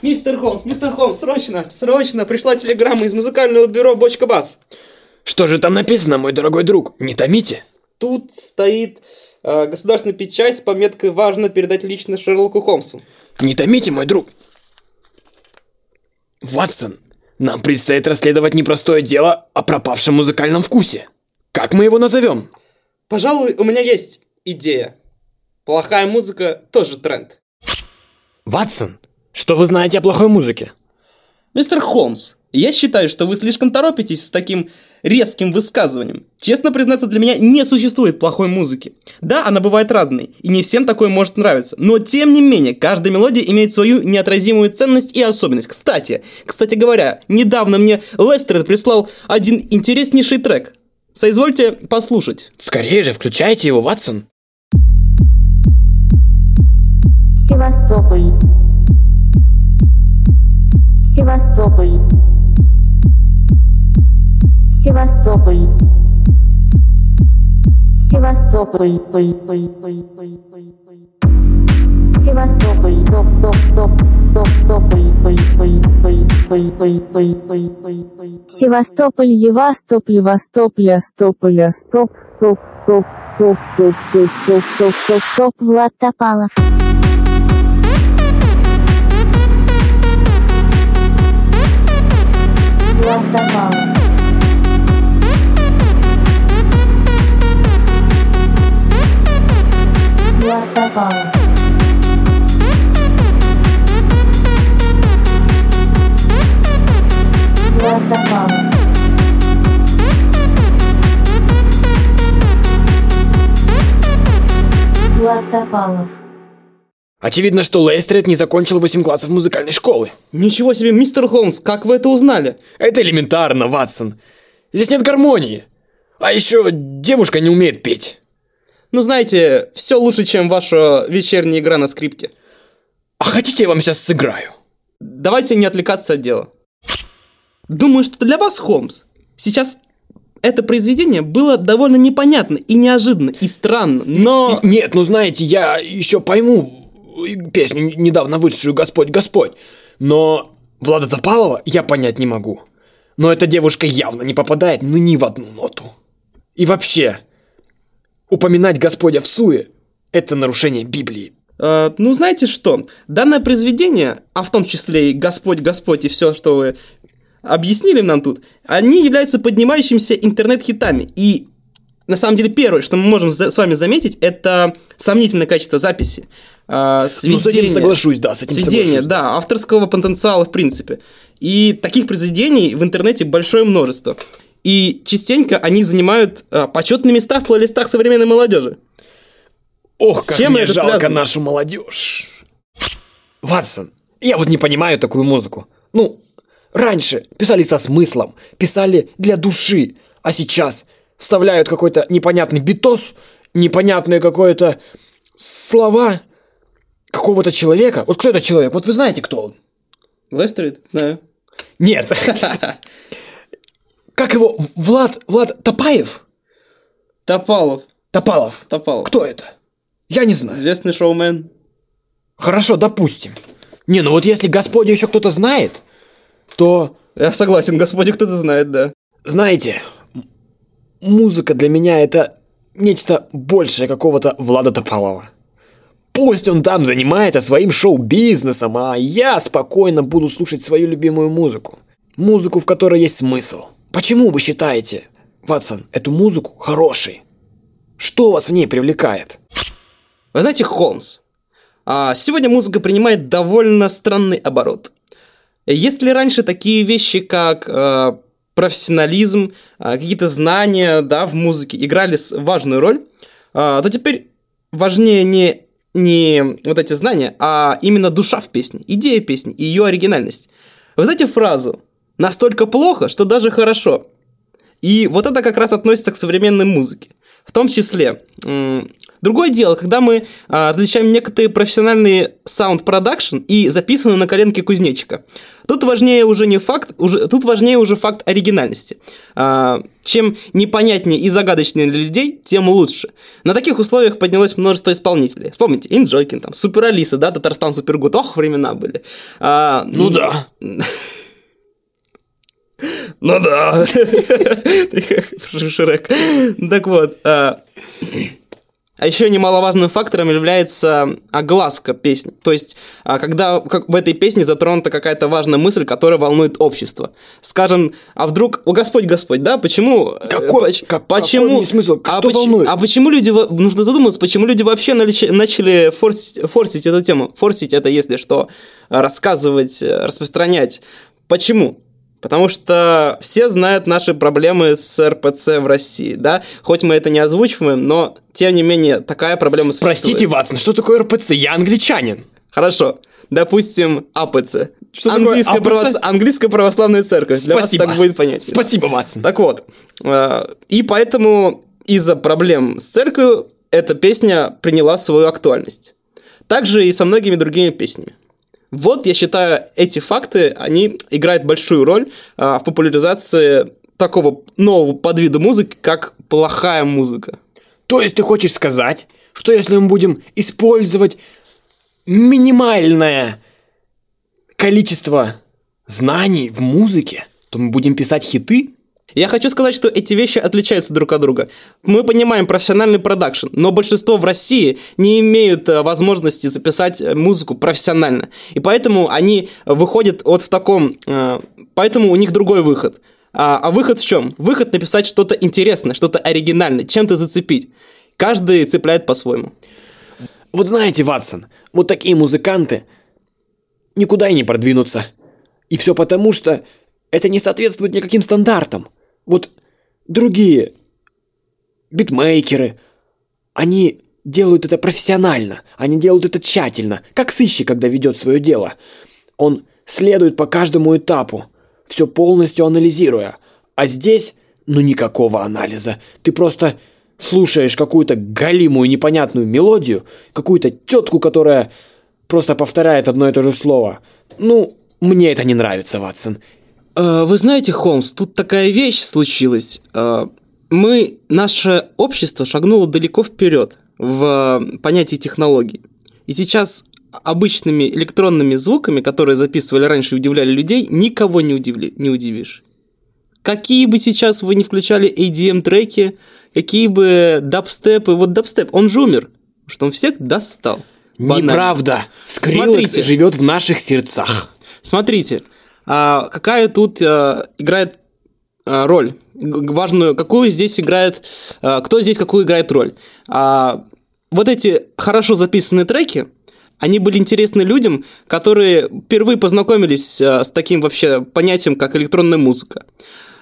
Мистер Холмс, мистер Холмс, срочно, срочно, пришла телеграмма из музыкального бюро «Бочка Бас». Что же там написано, мой дорогой друг? Не томите. Тут стоит э, государственная печать с пометкой «Важно передать лично Шерлоку Холмсу». Не томите, мой друг. Ватсон, нам предстоит расследовать непростое дело о пропавшем музыкальном вкусе. Как мы его назовем? Пожалуй, у меня есть идея. Плохая музыка тоже тренд. Ватсон, что вы знаете о плохой музыке? Мистер Холмс, я считаю, что вы слишком торопитесь с таким резким высказыванием. Честно признаться, для меня не существует плохой музыки. Да, она бывает разной, и не всем такое может нравиться. Но тем не менее, каждая мелодия имеет свою неотразимую ценность и особенность. Кстати, кстати говоря, недавно мне Лестерд прислал один интереснейший трек. Соизвольте послушать. Скорее же, включайте его, Ватсон. Севастополь. Севастополь. Севастополь. Севастополь. Поль, поль, поль, поль, поль, поль. Севастополь. Топ, топ, топ, топ, тополь, поль, поль, поль, поль, поль, поль, поль, поль, поль. Севастополь, Евастополь, Востопля, Стополя, стоп, стоп, стоп, стоп, стоп, стоп, стоп, стоп, стоп, стоп, Влад Топалов. Влад Топалов. Влад Топалов. Влад Топалов. Влад Топалов. Очевидно, что Лестред не закончил 8 классов музыкальной школы. Ничего себе, мистер Холмс, как вы это узнали? Это элементарно, Ватсон. Здесь нет гармонии. А еще девушка не умеет петь. Ну, знаете, все лучше, чем ваша вечерняя игра на скрипке. А хотите, я вам сейчас сыграю? Давайте не отвлекаться от дела. Думаю, что для вас, Холмс, сейчас это произведение было довольно непонятно и неожиданно, и странно, но... Нет, ну знаете, я еще пойму песню недавно вышедшую «Господь, Господь», но Влада Топалова я понять не могу. Но эта девушка явно не попадает ну ни в одну ноту. И вообще, упоминать Господя в суе – это нарушение Библии. Э, ну, знаете что? Данное произведение, а в том числе и «Господь, Господь» и все, что вы объяснили нам тут, они являются поднимающимися интернет-хитами. И на самом деле первое, что мы можем с вами заметить, это сомнительное качество записи. Э, Ну, с этим сведения- соглашусь, да, с этим Сведения, соглашусь. да, авторского потенциала в принципе. И таких произведений в интернете большое множество. И частенько они занимают э, почетные места в плейлистах современной молодежи. Ох, С как чем мне это жалко связано? нашу молодежь. Ватсон, я вот не понимаю такую музыку. Ну, раньше писали со смыслом, писали для души, а сейчас вставляют какой-то непонятный битос, непонятные какое-то слова какого-то человека. Вот кто этот человек? Вот вы знаете, кто он? Лестерит, знаю. Нет. Как его? Влад, Влад Топаев? Топалов, Топалов. Топалов. Кто это? Я не знаю. Известный шоумен. Хорошо, допустим. Не, ну вот если Господь еще кто-то знает, то, Я согласен, Господи, кто-то знает, да. знаете, музыка для меня это нечто большее какого-то Влада Топалова. Пусть он там занимается своим шоу-бизнесом, а я спокойно буду слушать свою любимую музыку. Музыку, в которой есть смысл. Почему вы считаете, Ватсон, эту музыку хорошей? Что вас в ней привлекает? Вы знаете, Холмс, а, сегодня музыка принимает довольно странный оборот. Если раньше такие вещи, как а, профессионализм, а, какие-то знания да, в музыке играли важную роль, а, то теперь важнее не, не вот эти знания, а именно душа в песне, идея песни и ее оригинальность. Вы знаете фразу «настолько плохо, что даже хорошо»? И вот это как раз относится к современной музыке. В том числе, другое дело, когда мы а, различаем некоторые профессиональные саунд-продакшн и записанные на коленке кузнечика. Тут важнее уже не факт, уже, тут важнее уже факт оригинальности. А, чем непонятнее и загадочнее для людей, тем лучше. На таких условиях поднялось множество исполнителей. Вспомните, Инджойкин, там, Супер Алиса, да, Татарстан Супергуд, ох, времена были. А, Ну да. Ну да. Шрек. Так вот. А а еще немаловажным фактором является огласка песни. То есть, а, когда как в этой песне затронута какая-то важная мысль, которая волнует общество. Скажем, а вдруг, о Господь, Господь, да, почему... э, Какой- поч- как- почему, какой смысл? а, Что поч- волнует? а почему люди, нужно задуматься, почему люди вообще начали форсить, форсить эту тему? Форсить это, если что, рассказывать, э, распространять. Почему? Потому что все знают наши проблемы с РПЦ в России, да? Хоть мы это не озвучиваем, но тем не менее такая проблема существует. Простите, Ватсон, что такое РПЦ? Я англичанин. Хорошо. Допустим, АПЦ. Что такое Английская, АПЦ? право- Английская православная церковь. Для Спасибо. вас так будет понятнее. Спасибо, Ватсон. Так вот, э, и поэтому из-за проблем с церковью эта песня приняла свою актуальность. Также и со многими другими песнями. Вот, я считаю, эти факты, они играют большую роль э, в популяризации такого нового подвида музыки, как плохая музыка. То есть ты хочешь сказать, что если мы будем использовать минимальное количество знаний в музыке, то мы будем писать хиты? Я хочу сказать, что эти вещи отличаются друг от друга. Мы понимаем профессиональный продакшн, но большинство в России не имеют э, возможности записать э, музыку профессионально. И поэтому они выходят вот в таком... э, Поэтому у них другой выход. А, а выход в чем? Выход написать что-то интересное, что-то оригинальное, чем-то зацепить. Каждый цепляет по-своему. Вот знаете, Ватсон, вот такие музыканты никуда и не продвинутся. И все потому, что это не соответствует никаким стандартам. Вот другие битмейкеры, они делают это профессионально, они делают это тщательно, как сыщик, когда ведет свое дело. Он следует по каждому этапу, все полностью анализируя. А здесь, ну никакого анализа. Ты просто слушаешь какую-то галимую непонятную мелодию, какую-то тетку, которая просто повторяет одно и то же слово. Ну, мне это не нравится, Ватсон. Э, Вы знаете, Холмс, тут такая вещь случилась. Э, Мы, наше общество шагнуло далеко вперед в э, понятии технологий. И сейчас обычными электронными звуками, которые записывали раньше и удивляли людей, никого не, удивли, не удивишь. Какие бы сейчас вы не включали ADM-треки, какие бы дабстепы, вот дабстеп, он же умер, что он всех достал. Банально. Неправда. Скриллекс Смотрите. живет в наших сердцах. Смотрите, а, какая тут а, играет а, роль, важную, какую здесь играет, а, кто здесь какую играет роль. А, вот эти хорошо записанные треки, они были интересны людям, которые впервые познакомились а, с таким вообще понятием, как электронная музыка.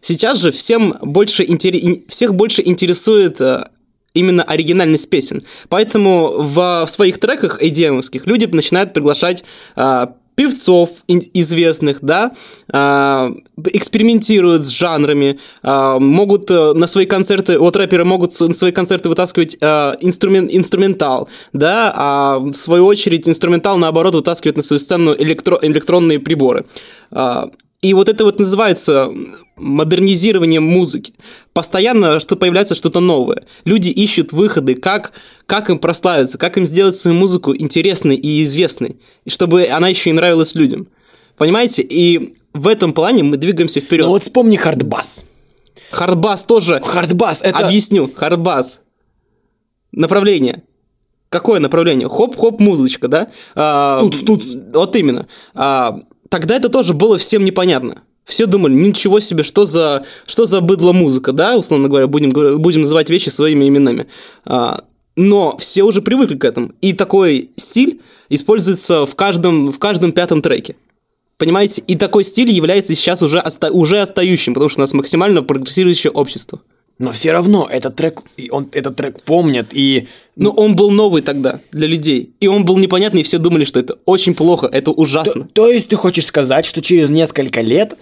Сейчас же всем больше интере- ин- всех больше интересует а, именно оригинальность песен. Поэтому в, в своих треках adm люди начинают приглашать а, певцов известных, да, а, экспериментируют с жанрами, а, могут э, на свои концерты, вот рэперы могут на свои концерты вытаскивать а, инструмен- инструментал, да, а в свою очередь инструментал, наоборот, вытаскивает на свою сцену электро- электронные приборы. И вот это вот называется модернизированием музыки. Постоянно что появляется что-то новое. Люди ищут выходы, как, как им прославиться, как им сделать свою музыку интересной и известной, и чтобы она еще и нравилась людям. Понимаете? И в этом плане мы двигаемся вперед. Ну вот вспомни хардбас. Хардбас тоже. Хардбас это... Объясню. Хардбас. Направление. Какое направление? Хоп-хоп музычка, да? А, Туц-туц. Вот именно. А, тогда это тоже было всем непонятно. Все думали, ничего себе, что за, что за быдло музыка, да, условно говоря, будем, будем называть вещи своими именами. А, но все уже привыкли к этому. И такой стиль используется в каждом, в каждом пятом треке. Понимаете? И такой стиль является сейчас уже, оста- уже остающим, потому что у нас максимально прогрессирующее общество. Но все равно этот трек, он этот трек помнят, и... Но он был новый тогда для людей. И он был непонятный, и все думали, что это очень плохо, это ужасно. То есть ты хочешь сказать, что через несколько лет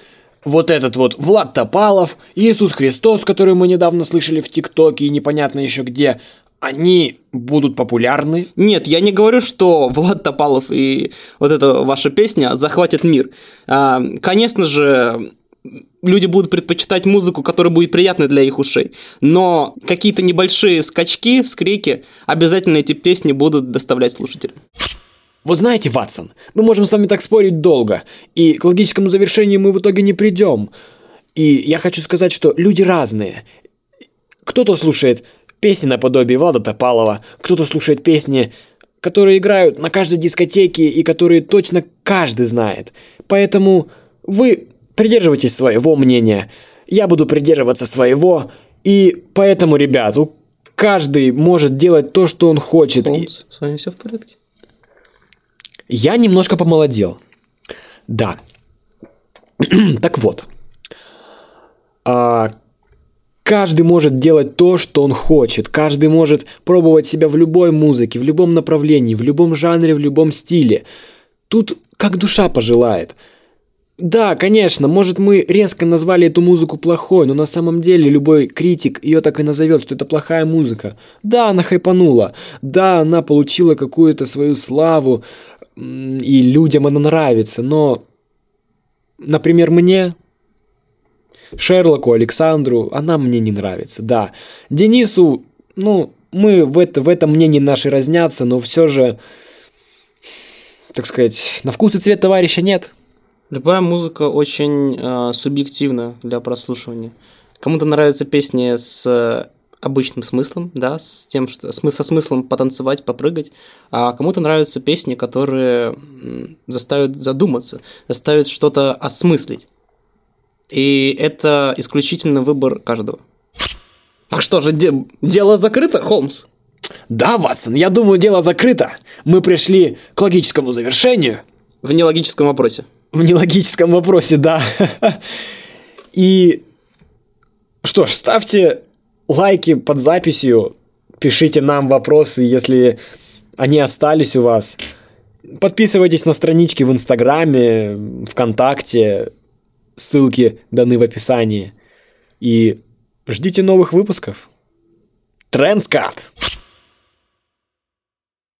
вот этот вот Влад Топалов, Иисус Христос, который мы недавно слышали в ТикТоке и непонятно еще где, они будут популярны? Нет, я не говорю, что Влад Топалов и вот эта ваша песня захватят мир. А, конечно же, люди будут предпочитать музыку, которая будет приятной для их ушей. Но какие-то небольшие скачки, вскрики обязательно эти песни будут доставлять слушателям. Вот знаете, Ватсон, мы можем с вами так спорить долго, и к логическому завершению мы в итоге не придем. И я хочу сказать, что люди разные. Кто-то слушает песни наподобие Влада Топалова, кто-то слушает песни, которые играют на каждой дискотеке и которые точно каждый знает. Поэтому вы придерживайтесь своего мнения, я буду придерживаться своего, и поэтому, ребят, каждый может делать то, что он хочет. Холмс, с вами все в порядке? Я немножко помолодел. Да. так вот. А, каждый может делать то, что он хочет. Каждый может пробовать себя в любой музыке, в любом направлении, в любом жанре, в любом стиле. Тут как душа пожелает. Да, конечно, может мы резко назвали эту музыку плохой, но на самом деле любой критик ее так и назовет, что это плохая музыка. Да, она хайпанула, да, она получила какую-то свою славу, и людям она нравится, но, например, мне, Шерлоку, Александру, она мне не нравится, да. Денису, ну, мы в, это, в этом мнении наши разнятся, но все же, так сказать, на вкус и цвет товарища нет. Любая музыка очень э, субъективна для прослушивания. Кому-то нравятся песни с обычным смыслом, да, с тем, что со смыслом потанцевать, попрыгать, а кому-то нравятся песни, которые заставят задуматься, заставят что-то осмыслить. И это исключительно выбор каждого. Так что же, де- дело закрыто, Холмс? Да, Ватсон, я думаю, дело закрыто. Мы пришли к логическому завершению. В нелогическом вопросе. В нелогическом вопросе, да. И что ж, ставьте лайки под записью, пишите нам вопросы, если они остались у вас. Подписывайтесь на странички в Инстаграме, ВКонтакте, ссылки даны в описании. И ждите новых выпусков. Трендскат!